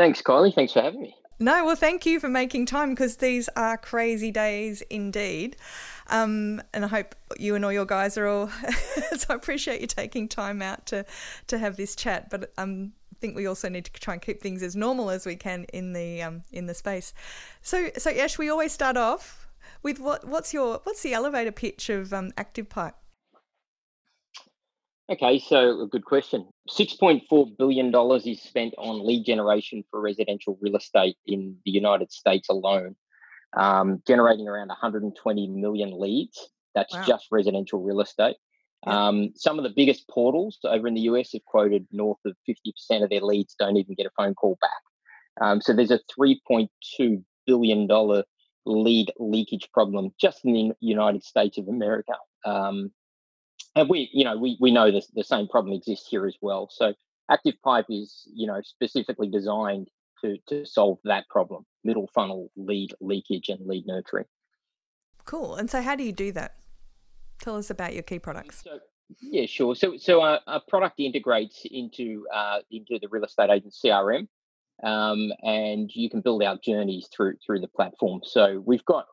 Thanks, Kylie. Thanks for having me. No, well, thank you for making time because these are crazy days indeed. Um, and I hope you and all your guys are all. so I appreciate you taking time out to to have this chat. But um, I think we also need to try and keep things as normal as we can in the um, in the space. So so Ash, we always start off with what what's your what's the elevator pitch of um, ActivePipe? Okay, so a good question. $6.4 billion is spent on lead generation for residential real estate in the United States alone, um, generating around 120 million leads. That's wow. just residential real estate. Yeah. Um, some of the biggest portals over in the US have quoted north of 50% of their leads don't even get a phone call back. Um, so there's a $3.2 billion lead leakage problem just in the United States of America. Um, and we you know we we know this, the same problem exists here as well. So active pipe is you know specifically designed to to solve that problem middle funnel lead leakage and lead nurturing. Cool. And so how do you do that? Tell us about your key products. So yeah sure. So so our, our product integrates into uh, into the real estate agent crm um, and you can build out journeys through through the platform. So we've got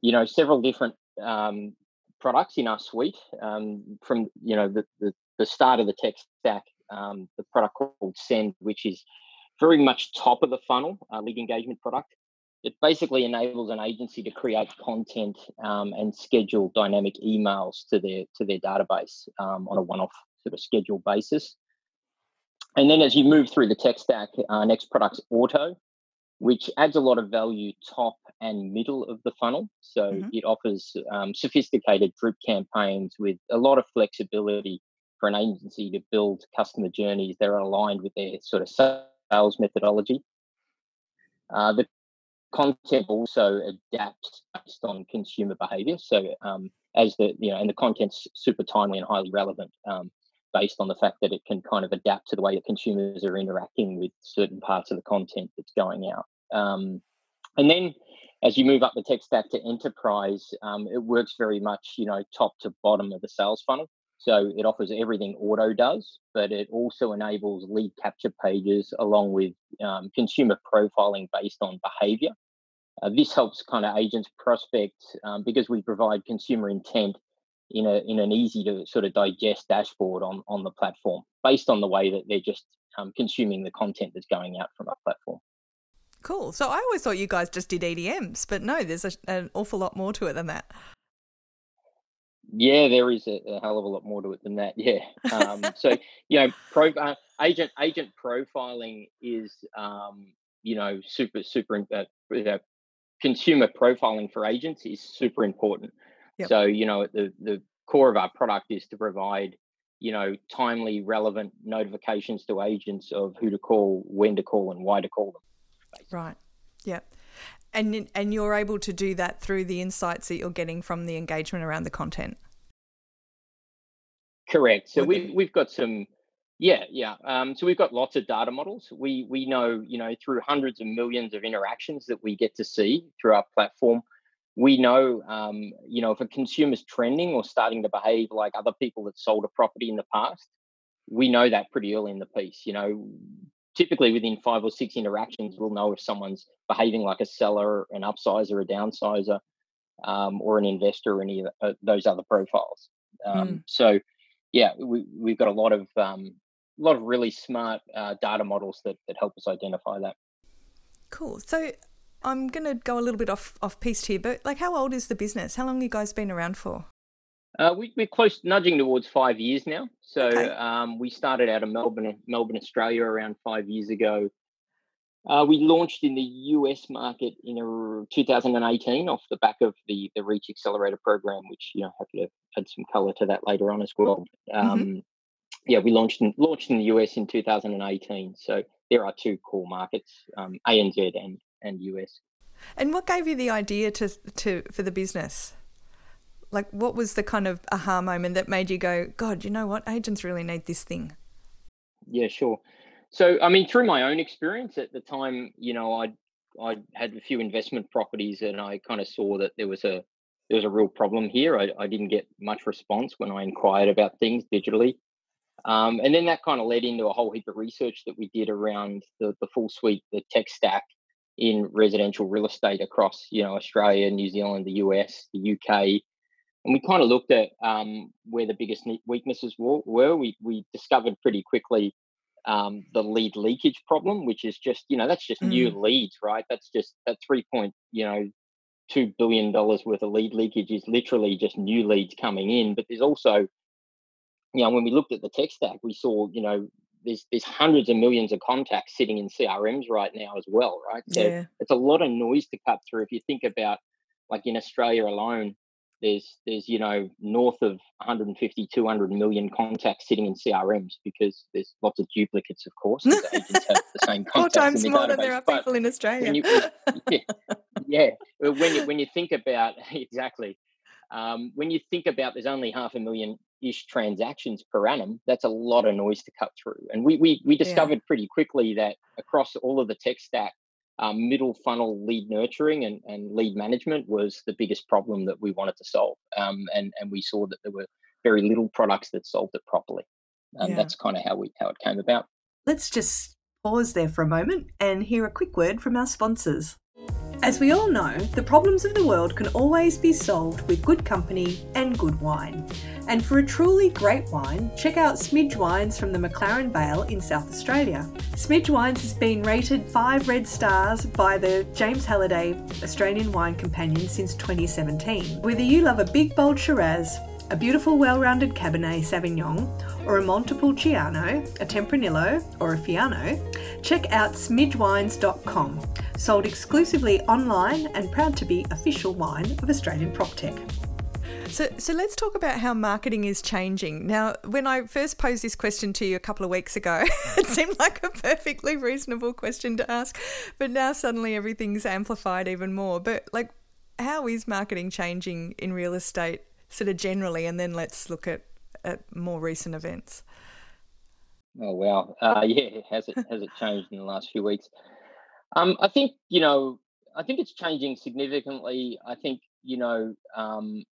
you know several different um, products in our suite um, from you know the, the, the start of the tech stack um, the product called send which is very much top of the funnel uh, lead engagement product. It basically enables an agency to create content um, and schedule dynamic emails to their to their database um, on a one-off sort of schedule basis. And then as you move through the tech stack uh, next product's auto which adds a lot of value top and middle of the funnel. So mm-hmm. it offers um, sophisticated drip campaigns with a lot of flexibility for an agency to build customer journeys that are aligned with their sort of sales methodology. Uh, the content also adapts based on consumer behavior. So um, as the you know, and the content's super timely and highly relevant. Um, based on the fact that it can kind of adapt to the way the consumers are interacting with certain parts of the content that's going out. Um, and then as you move up the tech stack to enterprise, um, it works very much, you know, top to bottom of the sales funnel. So it offers everything auto does, but it also enables lead capture pages along with um, consumer profiling based on behavior. Uh, this helps kind of agents prospect um, because we provide consumer intent in a in an easy to sort of digest dashboard on on the platform based on the way that they're just um, consuming the content that's going out from our platform. Cool. So I always thought you guys just did EDMs, but no, there's a, an awful lot more to it than that. Yeah, there is a, a hell of a lot more to it than that. Yeah. Um, so you know, pro, uh, agent agent profiling is um, you know super super uh, uh, consumer profiling for agents is super important. Yep. So you know the the core of our product is to provide you know timely relevant notifications to agents of who to call, when to call, and why to call them. Right. Yeah. And and you're able to do that through the insights that you're getting from the engagement around the content. Correct. So we we've got some yeah, yeah. Um, so we've got lots of data models. We we know, you know, through hundreds of millions of interactions that we get to see through our platform, we know, um, you know, if a consumer's trending or starting to behave like other people that sold a property in the past, we know that pretty early in the piece. You know, typically within five or six interactions, we'll know if someone's behaving like a seller, an upsizer, a downsizer, um, or an investor, or any of uh, those other profiles. Um, mm. So, yeah, we, we've got a lot of um, a lot of really smart uh, data models that that help us identify that. Cool. So, I'm going to go a little bit off off piste here, but like, how old is the business? How long have you guys been around for? Uh, we, are close, nudging towards five years now. So okay. um, we started out of Melbourne, Melbourne, Australia, around five years ago. Uh, we launched in the US market in a, 2018 off the back of the the Reach Accelerator program, which you know happy to add some color to that later on as well. Mm-hmm. Um, mm-hmm. Yeah, we launched in, launched in the US in 2018. So there are two core markets, um, ANZ and and US. And what gave you the idea to to for the business? Like, what was the kind of aha moment that made you go, God, you know what? Agents really need this thing. Yeah, sure. So, I mean, through my own experience at the time, you know, I I had a few investment properties, and I kind of saw that there was a there was a real problem here. I, I didn't get much response when I inquired about things digitally. Um, and then that kind of led into a whole heap of research that we did around the, the full suite, the tech stack in residential real estate across, you know, Australia, New Zealand, the US, the UK, and we kind of looked at um, where the biggest weaknesses were. We we discovered pretty quickly um, the lead leakage problem, which is just you know that's just mm. new leads, right? That's just that three point you know two billion dollars worth of lead leakage is literally just new leads coming in. But there's also you know when we looked at the tech stack, we saw you know there's there's hundreds of millions of contacts sitting in CRMs right now as well, right? So yeah. it's a lot of noise to cut through. If you think about like in Australia alone, there's there's you know north of 150 200 million contacts sitting in crms because there's lots of duplicates of course agents have the same contacts four times more than there are people in australia. you, yeah, yeah when you when you think about exactly um, when you think about there's only half a million ish transactions per annum that's a lot of noise to cut through. And we we, we discovered yeah. pretty quickly that across all of the tech stack um, middle funnel lead nurturing and, and lead management was the biggest problem that we wanted to solve. Um, and, and we saw that there were very little products that solved it properly. And yeah. that's kind of how we how it came about. Let's just pause there for a moment and hear a quick word from our sponsors. As we all know, the problems of the world can always be solved with good company and good wine. And for a truly great wine, check out Smidge Wines from the McLaren Vale in South Australia. Smidge Wines has been rated 5 red stars by the James Halliday Australian Wine Companion since 2017. Whether you love a big bold Shiraz, a beautiful well-rounded Cabernet Sauvignon, or a Montepulciano, a Tempranillo, or a Fiano, check out smidgewines.com. Sold exclusively online and proud to be official wine of Australian PropTech. So, so let's talk about how marketing is changing. Now, when I first posed this question to you a couple of weeks ago, it seemed like a perfectly reasonable question to ask, but now suddenly everything's amplified even more. But like, how is marketing changing in real estate sort of generally, and then let's look at, at more recent events. Oh wow, uh, yeah, has it has it changed in the last few weeks? Um, I think you know, I think it's changing significantly. I think you know, um,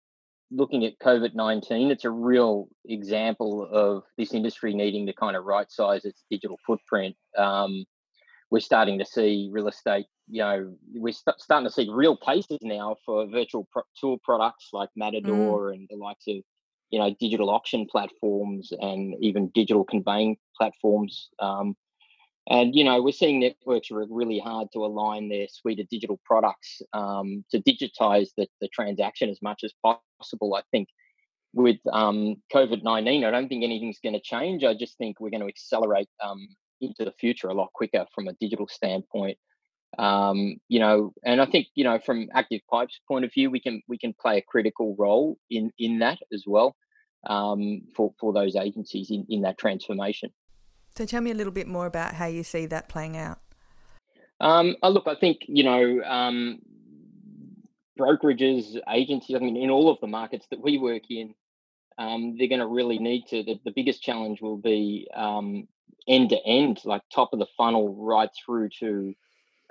looking at COVID nineteen, it's a real example of this industry needing to kind of right size its digital footprint. Um, we're starting to see real estate you know we're st- starting to see real cases now for virtual pro- tour products like mm. Matterport mm. and the likes of you know digital auction platforms and even digital conveying platforms um, and you know we're seeing networks work really hard to align their suite of digital products um, to digitize the, the transaction as much as possible i think with um, covid-19 i don't think anything's going to change i just think we're going to accelerate um, into the future a lot quicker from a digital standpoint um, you know and i think you know from active pipes point of view we can we can play a critical role in in that as well um, for for those agencies in, in that transformation. So tell me a little bit more about how you see that playing out. Um, oh, look i think you know um, brokerages agencies i mean in all of the markets that we work in um, they're going to really need to the, the biggest challenge will be um, end to end like top of the funnel right through to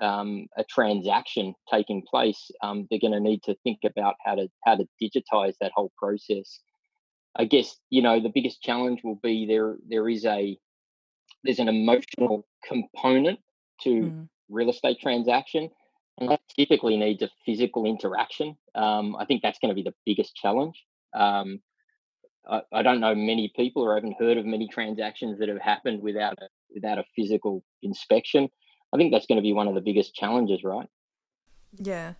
um, a transaction taking place, um, they're going to need to think about how to how to digitize that whole process. I guess you know the biggest challenge will be there. There is a there's an emotional component to mm. real estate transaction, and that typically needs a physical interaction. Um, I think that's going to be the biggest challenge. Um, I, I, don't know many people or haven't heard of many transactions that have happened without a without a physical inspection. I think that's going to be one of the biggest challenges, right? Yeah,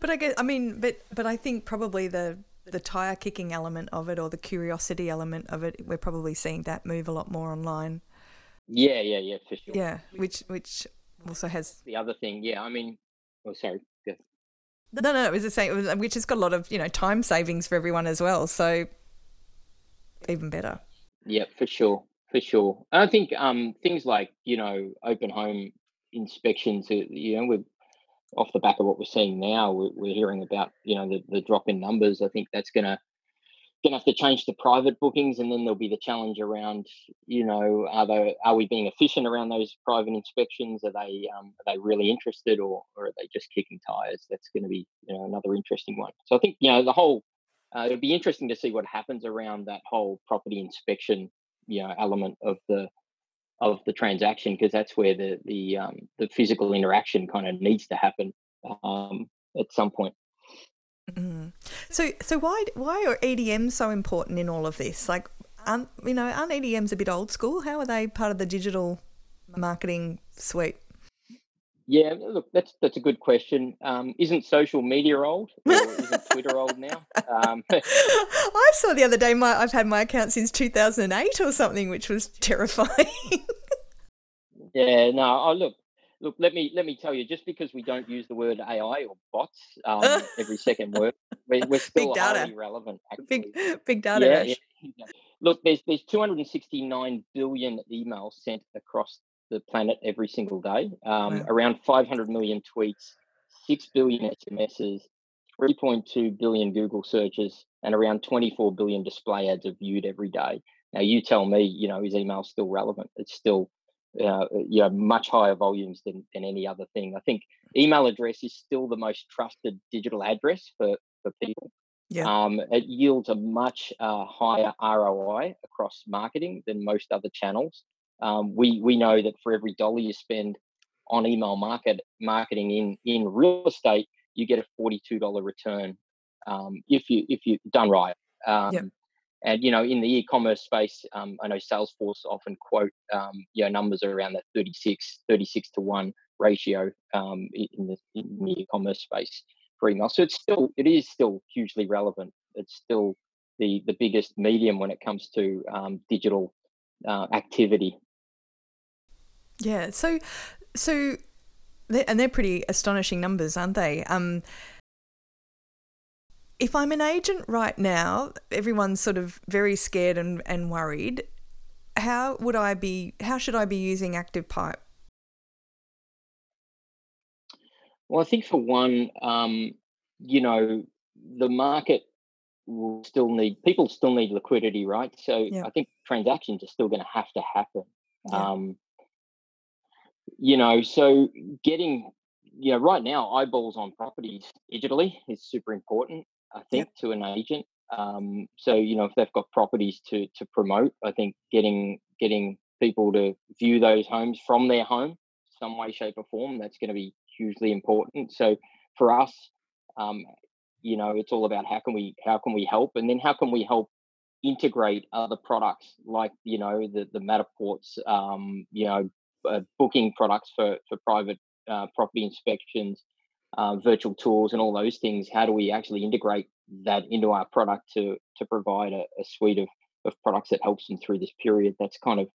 but I guess I mean, but but I think probably the the tire kicking element of it or the curiosity element of it, we're probably seeing that move a lot more online. Yeah, yeah, yeah, for sure. Yeah, which which also has the other thing. Yeah, I mean, oh, sorry. Yeah. No, no, it was the same. Which has got a lot of you know time savings for everyone as well. So even better. Yeah, for sure, for sure. I think um things like you know open home inspections, you know, we're off the back of what we're seeing now, we're, we're hearing about, you know, the, the drop in numbers. I think that's going to going to have to change the private bookings, and then there'll be the challenge around, you know, are they are we being efficient around those private inspections? Are they um, are they really interested, or or are they just kicking tires? That's going to be you know another interesting one. So I think you know the whole uh, it'll be interesting to see what happens around that whole property inspection you know element of the of the transaction because that's where the the um, the physical interaction kind of needs to happen um, at some point. Mm. So so why why are EDMs so important in all of this? Like, you know, aren't EDMs a bit old school? How are they part of the digital marketing suite? Yeah, look, that's that's a good question. Um, isn't social media old, or isn't Twitter old now? Um, I saw the other day. My I've had my account since two thousand eight or something, which was terrifying. yeah, no. Oh, look, look. Let me let me tell you. Just because we don't use the word AI or bots um, every second word, we're, we're still highly relevant. Actually. Big big data. Yeah, yeah. Look, there's there's 269 billion emails sent across the planet every single day. Um, wow. Around 500 million tweets, 6 billion SMSs, 3.2 billion Google searches, and around 24 billion display ads are viewed every day. Now, you tell me, you know, is email still relevant? It's still, uh, you know, much higher volumes than, than any other thing. I think email address is still the most trusted digital address for, for people. Yeah. Um, it yields a much uh, higher ROI across marketing than most other channels. Um, we we know that for every dollar you spend on email market marketing in in real estate, you get a forty two dollar return um, if you if you done right. Um, yep. And you know, in the e-commerce space, um, I know Salesforce often quote um, you know numbers around that 36, 36 to one ratio um, in the in the e-commerce space for email. So it's still it is still hugely relevant. It's still the the biggest medium when it comes to um, digital uh, activity yeah. So, so, they're, and they're pretty astonishing numbers, aren't they? Um, if I'm an agent right now, everyone's sort of very scared and, and worried. How would I be? How should I be using ActivePipe? Well, I think for one, um, you know, the market will still need people still need liquidity, right? So yeah. I think transactions are still going to have to happen. Yeah. Um, you know, so getting, you know, right now eyeballs on properties digitally is super important, I think, to an agent. Um, so you know, if they've got properties to to promote, I think getting getting people to view those homes from their home, some way, shape, or form, that's going to be hugely important. So for us, um, you know, it's all about how can we how can we help, and then how can we help integrate other products like you know the the Matterports, um, you know, uh, booking products for for private uh, property inspections, uh, virtual tours, and all those things. How do we actually integrate that into our product to to provide a, a suite of of products that helps them through this period? That's kind of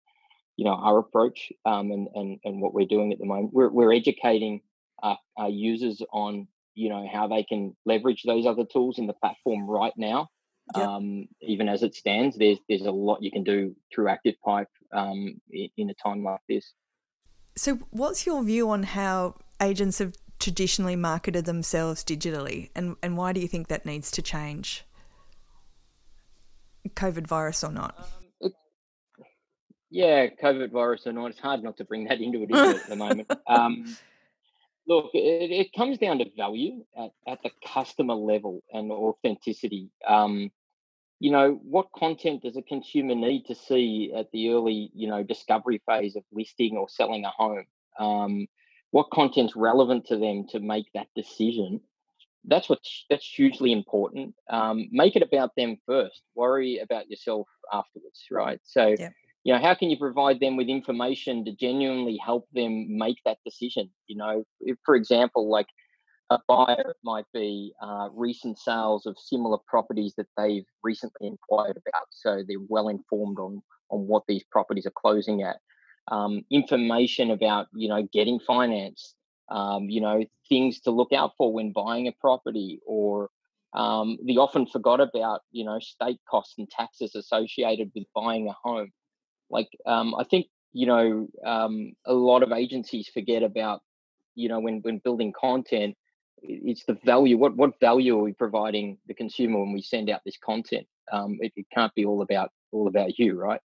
you know our approach um, and and and what we're doing at the moment. We're we're educating our, our users on you know how they can leverage those other tools in the platform right now Yep. Um, even as it stands, there's there's a lot you can do through ActivePipe um, in, in, a time like this. So, what's your view on how agents have traditionally marketed themselves digitally, and, and why do you think that needs to change? COVID virus or not? Um, it, yeah, COVID virus or not, it's hard not to bring that into it, at the moment. Um, look, it, it, comes down to value at, at the customer level and authenticity. Um, you know, what content does a consumer need to see at the early, you know, discovery phase of listing or selling a home? Um, what content's relevant to them to make that decision? That's what that's hugely important. Um, make it about them first. Worry about yourself afterwards, right? So, yeah. you know, how can you provide them with information to genuinely help them make that decision? You know, if, for example, like a buyer might be uh, recent sales of similar properties that they've recently inquired about, so they're well informed on on what these properties are closing at. Um, information about you know getting finance, um, you know things to look out for when buying a property, or um, the often forgot about you know state costs and taxes associated with buying a home. Like um, I think you know um, a lot of agencies forget about you know when when building content it's the value. What what value are we providing the consumer when we send out this content? Um, it, it, can't be all about all about you, right?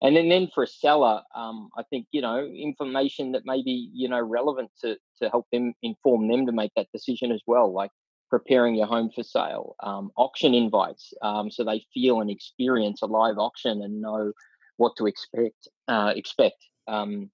And then, then for a seller, um, I think you know information that may be you know relevant to to help them inform them to make that decision as well, like preparing your home for sale, um, auction invites, um, so they feel and experience a live auction and know what to expect. Uh, expect um,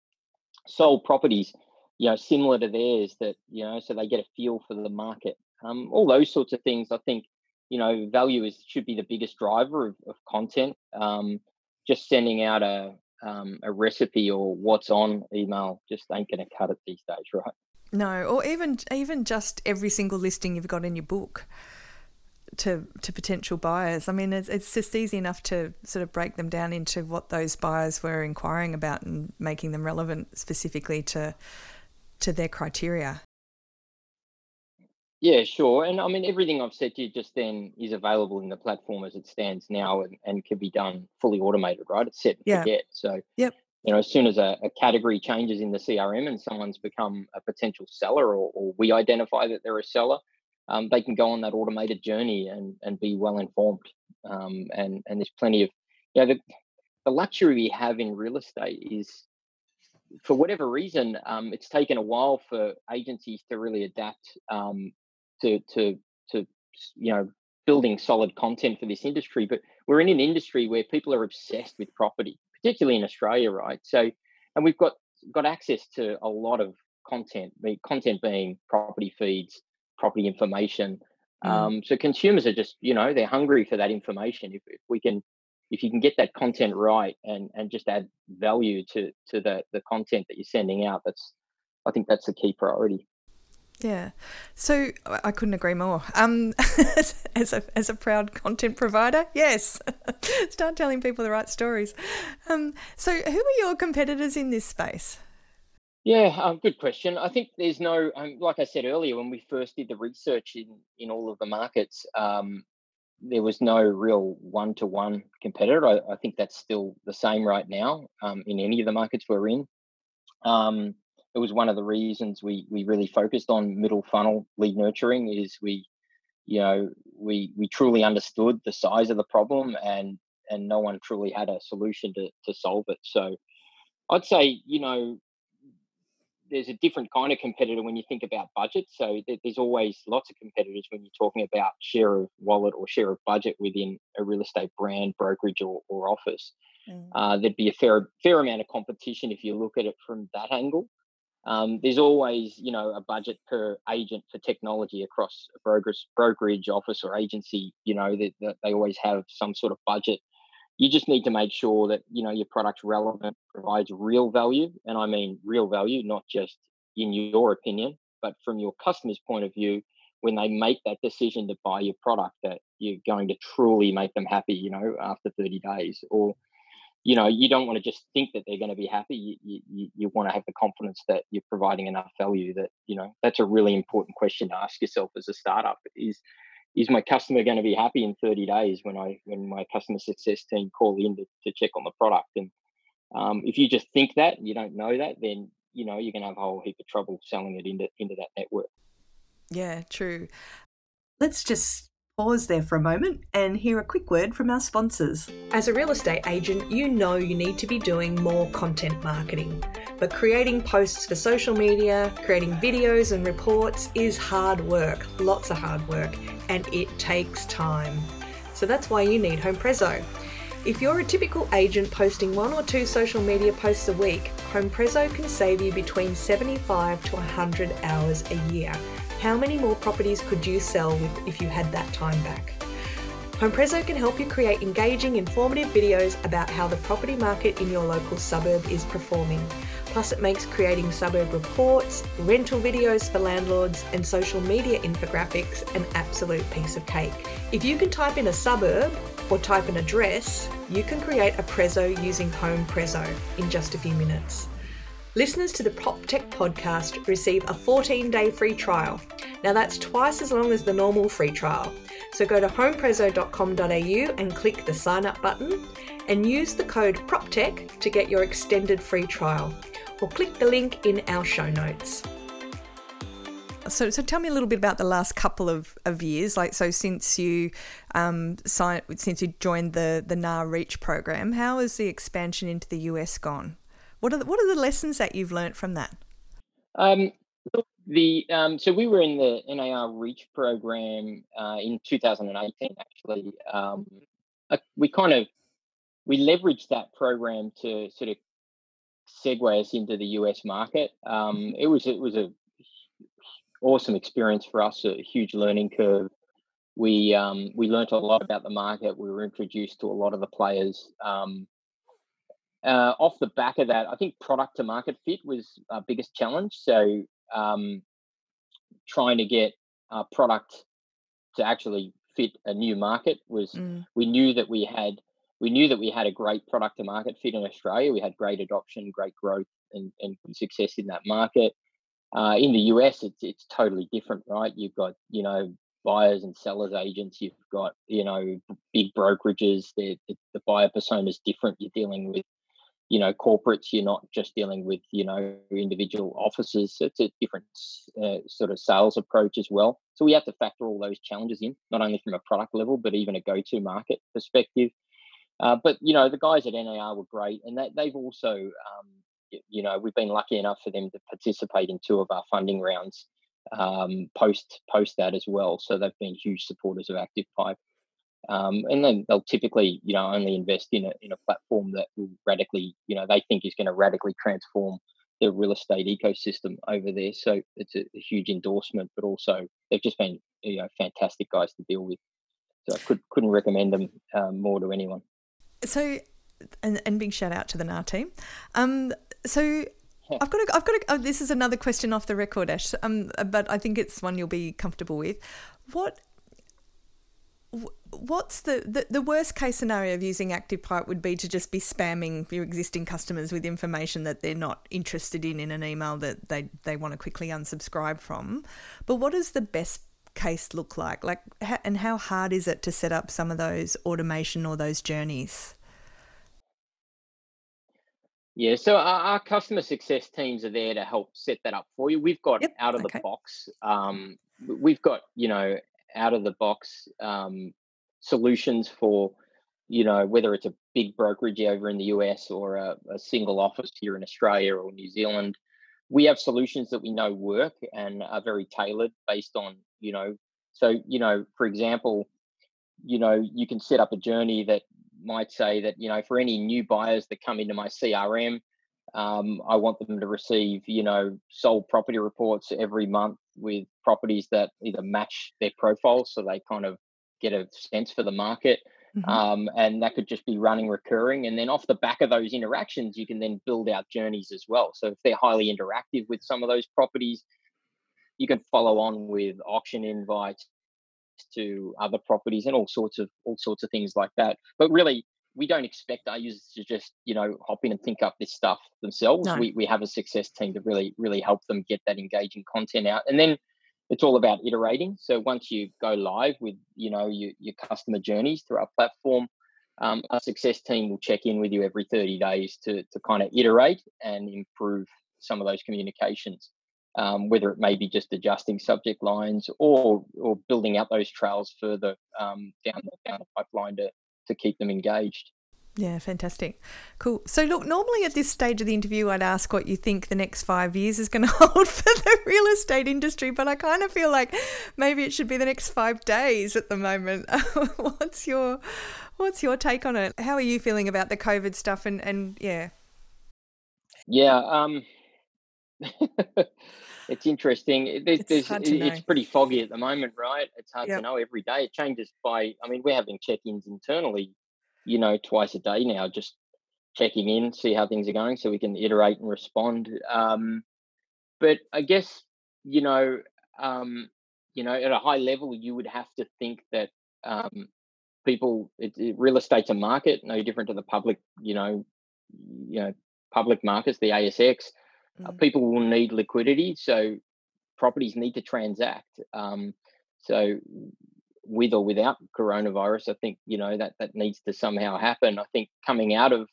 sold properties, you know, similar to theirs that you know, so they get a feel for the market. Um, all those sorts of things. I think you know, value is should be the biggest driver of, of content. Um, just sending out a um, a recipe or what's on email just ain't going to cut it these days, right? No, or even even just every single listing you've got in your book to to potential buyers. I mean, it's it's just easy enough to sort of break them down into what those buyers were inquiring about and making them relevant specifically to to their criteria. Yeah, sure. And I mean, everything I've said to you just then is available in the platform as it stands now and, and can be done fully automated, right? It's set and Yeah. forget. So, Yep. you know, as soon as a, a category changes in the CRM and someone's become a potential seller or, or we identify that they're a seller, um, they can go on that automated journey and, and be well informed. Um, and, and there's plenty of, you know, the, the luxury we have in real estate is for whatever reason, um, it's taken a while for agencies to really adapt um, to to to you know building solid content for this industry. But we're in an industry where people are obsessed with property, particularly in Australia, right? So, and we've got got access to a lot of content. The content being property feeds, property information. Mm. Um, so consumers are just you know they're hungry for that information. If, if we can if you can get that content right and and just add value to to the the content that you're sending out, that's I think that's the key priority. Yeah. So I couldn't agree more. Um, as a as a proud content provider, yes, start telling people the right stories. Um, so who are your competitors in this space? Yeah, um, good question. I think there's no, um, like I said earlier, when we first did the research in in all of the markets, um, there was no real one to one competitor. I, I think that's still the same right now um, in any of the markets we're in. Um, it was one of the reasons we we really focused on middle funnel lead nurturing. Is we, you know, we we truly understood the size of the problem and and no one truly had a solution to to solve it. So I'd say, you know, there's a different kind of competitor when you think about budget. So there's always lots of competitors when you're talking about share of wallet or share of budget within a real estate brand, brokerage, or, or office. Mm. Uh, there'd be a fair fair amount of competition if you look at it from that angle. Um, there's always, you know, a budget per agent for technology across a brokerage, brokerage office or agency. You know that, that they always have some sort of budget you just need to make sure that you know your product's relevant provides real value and i mean real value not just in your opinion but from your customer's point of view when they make that decision to buy your product that you're going to truly make them happy you know after 30 days or you know you don't want to just think that they're going to be happy you, you, you want to have the confidence that you're providing enough value that you know that's a really important question to ask yourself as a startup is is my customer going to be happy in 30 days when I when my customer success team call in to, to check on the product? And um, if you just think that you don't know that, then you know you're going to have a whole heap of trouble selling it into into that network. Yeah, true. Let's just pause there for a moment and hear a quick word from our sponsors. As a real estate agent, you know you need to be doing more content marketing. But creating posts for social media, creating videos and reports is hard work, lots of hard work, and it takes time. So that's why you need HomePrezo. If you're a typical agent posting one or two social media posts a week, HomePrezo can save you between 75 to 100 hours a year. How many more properties could you sell if you had that time back? HomePrezo can help you create engaging, informative videos about how the property market in your local suburb is performing. Plus, it makes creating suburb reports, rental videos for landlords, and social media infographics an absolute piece of cake. If you can type in a suburb or type an address, you can create a Prezo using Home Prezo in just a few minutes. Listeners to the PropTech podcast receive a 14 day free trial. Now, that's twice as long as the normal free trial. So go to homeprezo.com.au and click the sign up button and use the code PropTech to get your extended free trial. Or click the link in our show notes. So, so tell me a little bit about the last couple of, of years. Like, so since you um, signed, since you joined the the NAR Reach program, how has the expansion into the US gone? What are the, what are the lessons that you've learnt from that? Um, the um, so we were in the NAR Reach program uh, in 2018. Actually, um, we kind of we leveraged that program to sort of segue us into the US market. Um, mm-hmm. it was it was a awesome experience for us, a huge learning curve. We um, we learned a lot about the market. We were introduced to a lot of the players. Um, uh, off the back of that, I think product to market fit was our biggest challenge. So um, trying to get our product to actually fit a new market was mm. we knew that we had we knew that we had a great product to market fit in Australia. We had great adoption, great growth, and, and success in that market. Uh, in the US, it's it's totally different, right? You've got you know buyers and sellers agents. You've got you know big brokerages. The, the, the buyer persona is different. You're dealing with you know corporates you're not just dealing with you know individual offices it's a different uh, sort of sales approach as well. So we have to factor all those challenges in not only from a product level but even a go-to market perspective. Uh, but you know the guys at nar were great and that they've also um, you know we've been lucky enough for them to participate in two of our funding rounds um, post post that as well. So they've been huge supporters of active pipe um, and then they'll typically, you know, only invest in a in a platform that will radically, you know, they think is going to radically transform the real estate ecosystem over there. So it's a, a, huge endorsement, but also they've just been, you know, fantastic guys to deal with. So I could couldn't recommend them um, more to anyone. So, and, and big shout out to the NAR team. Um, so I've got to, I've got to, oh, this is another question off the record, Ash, um, but I think it's one you'll be comfortable with. What what's the, the, the worst case scenario of using ActivePipe would be to just be spamming your existing customers with information that they're not interested in in an email that they they want to quickly unsubscribe from. But what does the best case look like? Like, and how hard is it to set up some of those automation or those journeys? Yeah, so our, our, customer success teams are there to help set that up for you. We've got yep. out of okay. the box, um, we've got you know out of the box um, solutions for you know whether it's a big brokerage over in the US or a, a, single office here in Australia or New Zealand we have solutions that we know work and are very tailored based on you know so you know for example you know you can set up a journey that might say that you know for any new buyers that come into my CRM um, I want them to receive, you know, sold property reports every month with properties that either match their profile, so they kind of get a sense for the market. Mm-hmm. Um, and that could just be running recurring. And then off the back of those interactions, you can then build out journeys as well. So if they're highly interactive with some of those properties, you can follow on with auction invites to other properties and all sorts of all sorts of things like that. But really, we don't expect our users to just you know hop in and think up this stuff themselves. No. We we have a success team to really really help them get that engaging content out, and then it's all about iterating. So once you go live with you know your, your customer journeys through our platform, um, our success team will check in with you every 30 days to to kind of iterate and improve some of those communications. Um, whether it may be just adjusting subject lines or or building out those trails further um, down the down the pipeline to to keep them engaged. Yeah, fantastic. Cool. So, look, normally at this stage of the interview, I'd ask what you think the next five years is going to hold for the real estate industry, but I kind of feel like maybe it should be the next five days at the moment. what's your What's your take on it? How are you feeling about the COVID stuff? And and yeah, yeah, um, it's interesting. There's, it's, there's, it's pretty foggy at the moment, right? It's hard yep. to know every day. It changes by. I mean, we're having check-ins internally you know, twice a day now, just checking in, see how things are going, so we can iterate and respond. Um, but I guess you know, um, you know, at a high level, you would have to think that um, people, it, it, real estate's a market, no different to the public, you know, you know, public markets, the ASX. Mm. Uh, people will need liquidity, so properties need to transact. Um, so with or without coronavirus. I think you know that that needs to somehow happen. I think coming out of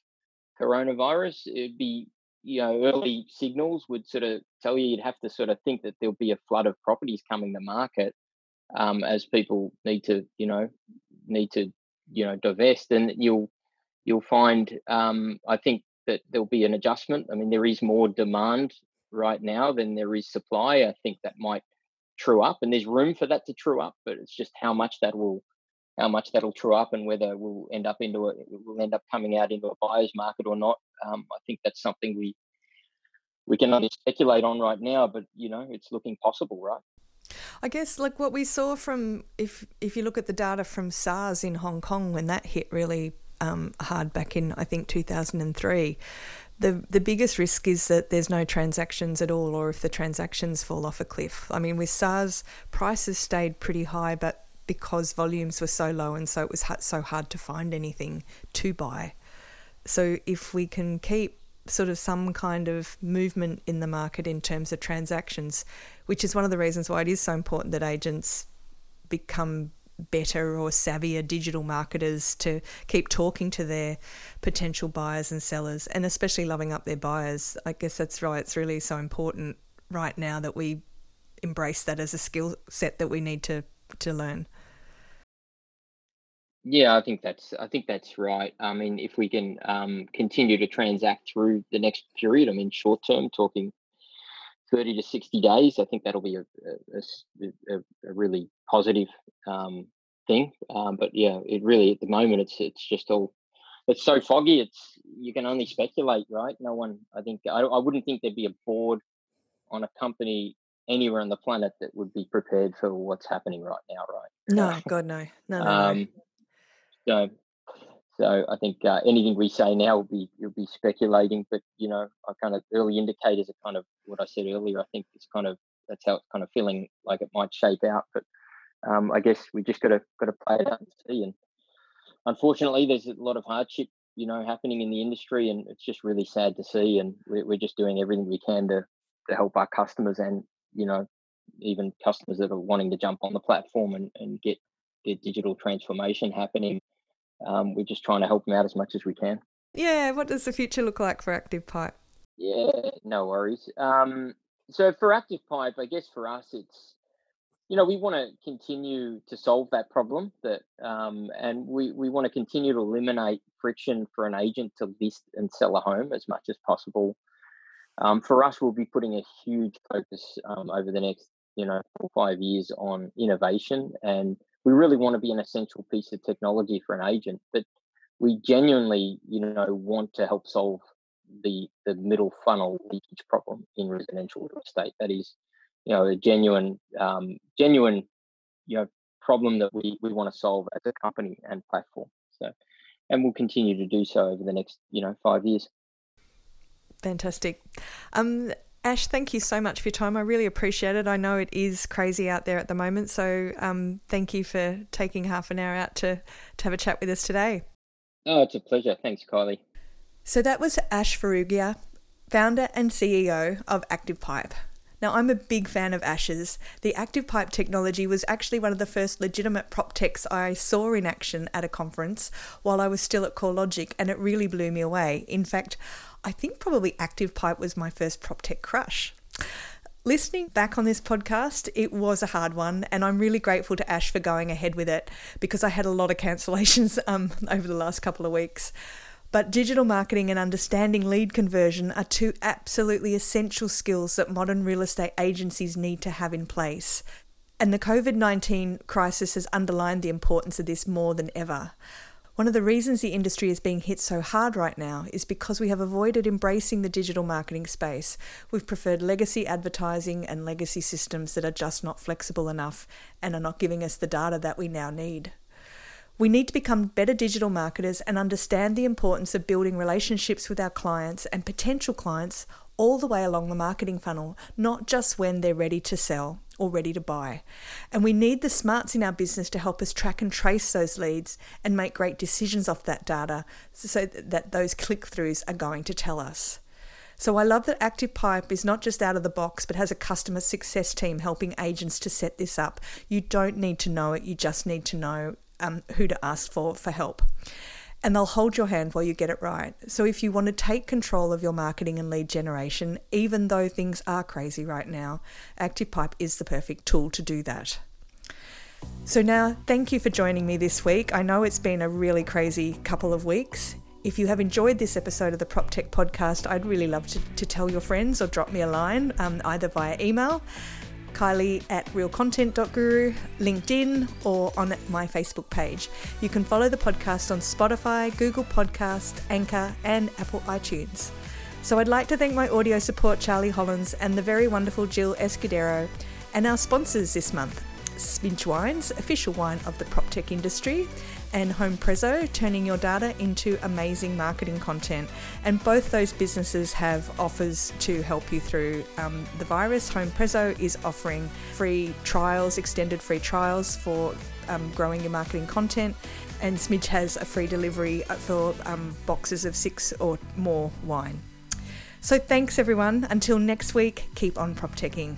coronavirus, it'd be you know early signals would sort of tell you you'd have to sort of think that there'll be a flood of properties coming to market um, as people need to you know need to you know divest, and you'll you'll find um, I think that there'll be an adjustment. I mean, there is more demand right now than there is supply. I think that might true up, and there's room for that to true up, but it's just how much that will how much that'll true up and whether we'll end up into a we'll end up coming out into a buyer's market or not. Um, I think that's something we we can only speculate on right now, but you know it's looking possible, right? I guess like what we saw from if if you look at the data from SARS in Hong Kong when that hit really um, hard back in I think 2003 the the biggest risk is that there's no transactions at all, or if the transactions fall off a cliff. I mean, with SARS, prices stayed pretty high, but because volumes were so low and so it was so hard to find anything to buy. So if we can keep sort of some kind of movement in the market in terms of transactions, which is one of the reasons why it is so important that agents become better or savvier digital marketers to keep talking to their potential buyers and sellers and especially loving up their buyers. I guess that's right. It's really so important right now that we embrace that as a skill set that we need to to learn. Yeah, I think that's I think that's right. I mean, if we can um, continue to transact through the next period, I mean, short term, talking 30 to 60 days, I think that'll be a, a, a, a really positive um, thing. Um, but yeah, it really at the moment it's it's just all it's so foggy. It's you can only speculate, right? No one. I think I, I wouldn't think there'd be a board on a company anywhere on the planet that would be prepared for what's happening right now, right? No, God, no, no, no. Um, no. So so I think uh, anything we say now will be will be speculating, but you know, I kind of early indicators are kind of what I said earlier. I think it's kind of that's how it's kind of feeling like it might shape out. But um, I guess we just got to got to play it out and see. And unfortunately, there's a lot of hardship, you know, happening in the industry, and it's just really sad to see. And we're, we're just doing everything we can to to help our customers and you know even customers that are wanting to jump on the platform and, and get their digital transformation happening um, we're just trying to help them out as much as we can. Yeah, what does the future look like for ActivePipe? Yeah, no worries. Um, so for ActivePipe, I guess for us, it's you know we want to continue to solve that problem that, um, and we we want to continue to eliminate friction for an agent to list and sell a home as much as possible. Um, for us, we'll be putting a huge focus um, over the next you know four five years on innovation and we really want to be an essential piece of technology for an agent, but we genuinely, you know, want to help solve the the middle funnel leakage problem in residential real estate. That is, you know, a genuine, um, genuine, you know, problem that we we want to solve as a company and platform. So, and we'll continue to do so over the next, you know, five years. Fantastic. Um, Ash, thank you so much for your time. I really appreciate it. I know it is crazy out there at the moment, so um, thank you for taking half an hour out to, to have a chat with us today. Oh, it's a pleasure. Thanks, Kylie. So that was Ash Farrugia, founder and CEO of ActivePipe. Now, I'm a big fan of Ash's. The ActivePipe technology was actually one of the first legitimate prop techs I saw in action at a conference while I was still at CoreLogic, and it really blew me away. In fact, I think probably ActivePipe was my first prop tech crush. Listening back on this podcast, it was a hard one, and I'm really grateful to Ash for going ahead with it because I had a lot of cancellations um, over the last couple of weeks. But digital marketing and understanding lead conversion are two absolutely essential skills that modern real estate agencies need to have in place. And the COVID 19 crisis has underlined the importance of this more than ever. One of the reasons the industry is being hit so hard right now is because we have avoided embracing the digital marketing space. We've preferred legacy advertising and legacy systems that are just not flexible enough and are not giving us the data that we now need. We need to become better digital marketers and understand the importance of building relationships with our clients and potential clients all the way along the marketing funnel, not just when they're ready to sell or ready to buy. And we need the smarts in our business to help us track and trace those leads and make great decisions off that data so that those click throughs are going to tell us. So I love that ActivePipe is not just out of the box, but has a customer success team helping agents to set this up. You don't need to know it, you just need to know um, who to ask for for help and they'll hold your hand while you get it right. So if you want to take control of your marketing and lead generation, even though things are crazy right now, ActivePipe is the perfect tool to do that. So now, thank you for joining me this week. I know it's been a really crazy couple of weeks. If you have enjoyed this episode of the PropTech podcast, I'd really love to, to tell your friends or drop me a line, um, either via email Kylie at realcontent.guru, LinkedIn, or on my Facebook page. You can follow the podcast on Spotify, Google Podcast, Anchor, and Apple iTunes. So I'd like to thank my audio support, Charlie Hollins, and the very wonderful Jill Escudero, and our sponsors this month, Smidge Wines, official wine of the prop tech industry, and Home Prezzo, turning your data into amazing marketing content. And both those businesses have offers to help you through um, the virus. Home Prezzo is offering free trials, extended free trials for um, growing your marketing content. And Smidge has a free delivery for um, boxes of six or more wine. So thanks everyone. Until next week, keep on prop teching.